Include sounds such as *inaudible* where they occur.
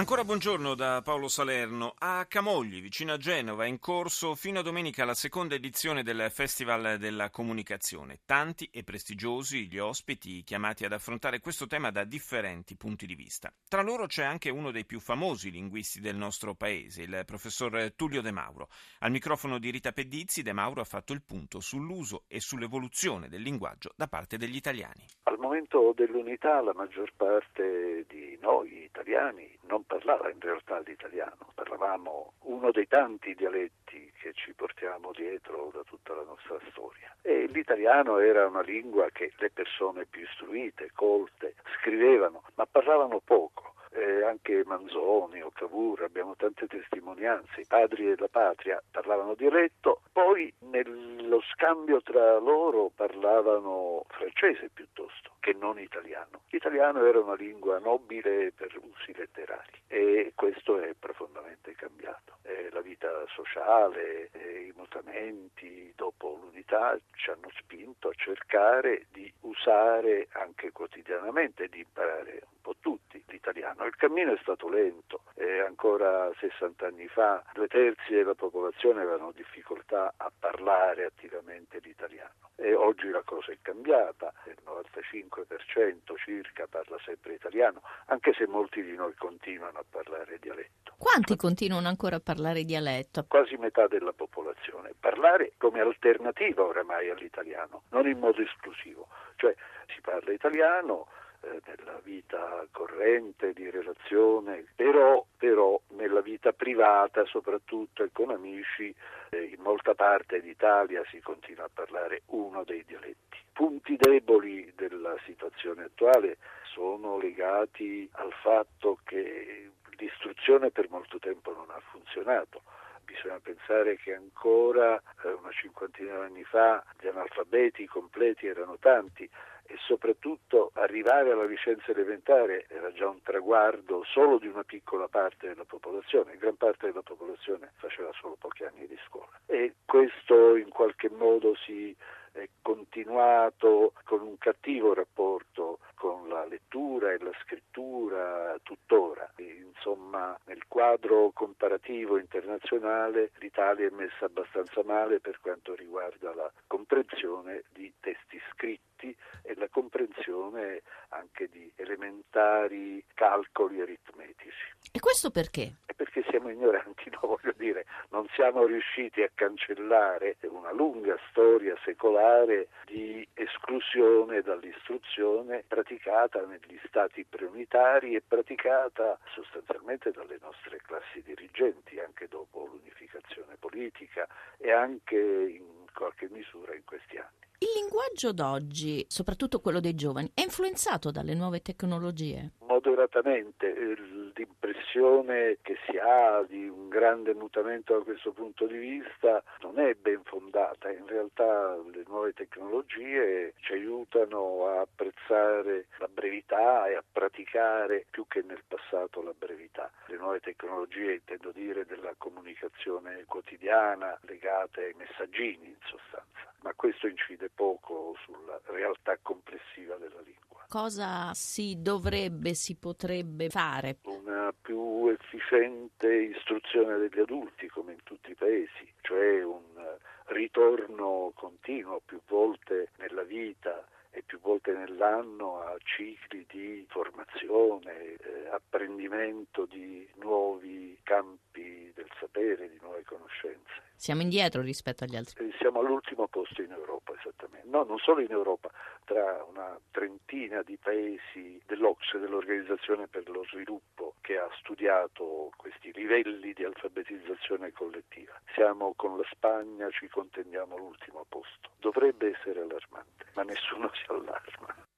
Ancora buongiorno da Paolo Salerno. A Camogli, vicino a Genova, è in corso fino a domenica la seconda edizione del Festival della Comunicazione. Tanti e prestigiosi gli ospiti chiamati ad affrontare questo tema da differenti punti di vista. Tra loro c'è anche uno dei più famosi linguisti del nostro paese, il professor Tullio De Mauro. Al microfono di Rita Pedizzi, De Mauro ha fatto il punto sull'uso e sull'evoluzione del linguaggio da parte degli italiani. Momento dell'unità la maggior parte di noi italiani non parlava in realtà l'italiano, parlavamo uno dei tanti dialetti che ci portiamo dietro da tutta la nostra storia. E l'italiano era una lingua che le persone più istruite, colte, scrivevano, ma parlavano poco. Eh, anche Manzoni o Cavour, abbiamo tante testimonianze, i padri della patria parlavano dialetto, poi nello scambio tra loro parlavano francese piuttosto che non italiano. L'italiano era una lingua nobile per usi letterari e questo è profondamente cambiato. Eh, la vita sociale, eh, i mutamenti dopo l'unità ci hanno spinto a cercare di usare anche quotidianamente, di imparare l'italiano. Il cammino è stato lento, eh, ancora 60 anni fa due terzi della popolazione avevano difficoltà a parlare attivamente l'italiano e oggi la cosa è cambiata, il 95% circa parla sempre italiano, anche se molti di noi continuano a parlare dialetto. Quanti continuano ancora a parlare dialetto? Quasi metà della popolazione. Parlare come alternativa oramai all'italiano, non in modo esclusivo, cioè si parla italiano, eh, nella vita corrente di relazione, però, però, nella vita privata soprattutto e con amici eh, in molta parte d'Italia si continua a parlare uno dei dialetti. Punti deboli della situazione attuale sono legati al fatto che l'istruzione per molto tempo non ha funzionato bisogna pensare che ancora eh, una cinquantina di anni fa gli analfabeti completi erano tanti, e soprattutto arrivare alla licenza elementare era già un traguardo solo di una piccola parte della popolazione, gran parte della popolazione faceva solo pochi anni di scuola e questo in qualche modo si è continuato con un cattivo rapporto con la lettura e la scrittura tuttora. Insomma, nel quadro comparativo internazionale l'Italia è messa abbastanza male per quanto riguarda la comprensione di testi scritti e la comprensione anche di elementari calcoli aritmetici. E questo perché? Perché siamo ignoranti, no? *laughs* voglio dire, non siamo riusciti a cancellare una lunga storia secolare di esclusione dall'istruzione praticata negli stati preunitari e praticata sostanzialmente dalle nostre classi dirigenti anche dopo l'unificazione politica e anche in qualche misura in questi anni. Il linguaggio d'oggi, soprattutto quello dei giovani, è influenzato dalle nuove tecnologie? Moderatamente, l'impressione che si ha di un grande mutamento da questo punto di vista non è ben fondata, in realtà le nuove tecnologie ci aiutano a apprezzare la brevità e a praticare più che nel passato la brevità. Le nuove tecnologie intendo dire della comunicazione quotidiana legate ai messaggini in sostanza ma questo incide poco sulla realtà complessiva lingua. Cosa si dovrebbe, si potrebbe fare? Una più efficiente istruzione degli adulti, come in tutti i paesi, cioè un ritorno continuo più volte nella vita e più volte nell'anno a cicli di formazione, eh, apprendimento di nuovi campi del sapere, di nuove conoscenze. Siamo indietro rispetto agli altri. Eh, siamo all'ultimo posto in Europa, esattamente. No, non solo in Europa, tra una trentina di paesi dell'Ocse, dell'Organizzazione per lo Sviluppo, che ha studiato questi livelli di alfabetizzazione collettiva. Siamo con la Spagna, ci contendiamo l'ultimo posto. Dovrebbe essere allarmante, ma nessuno si allarma.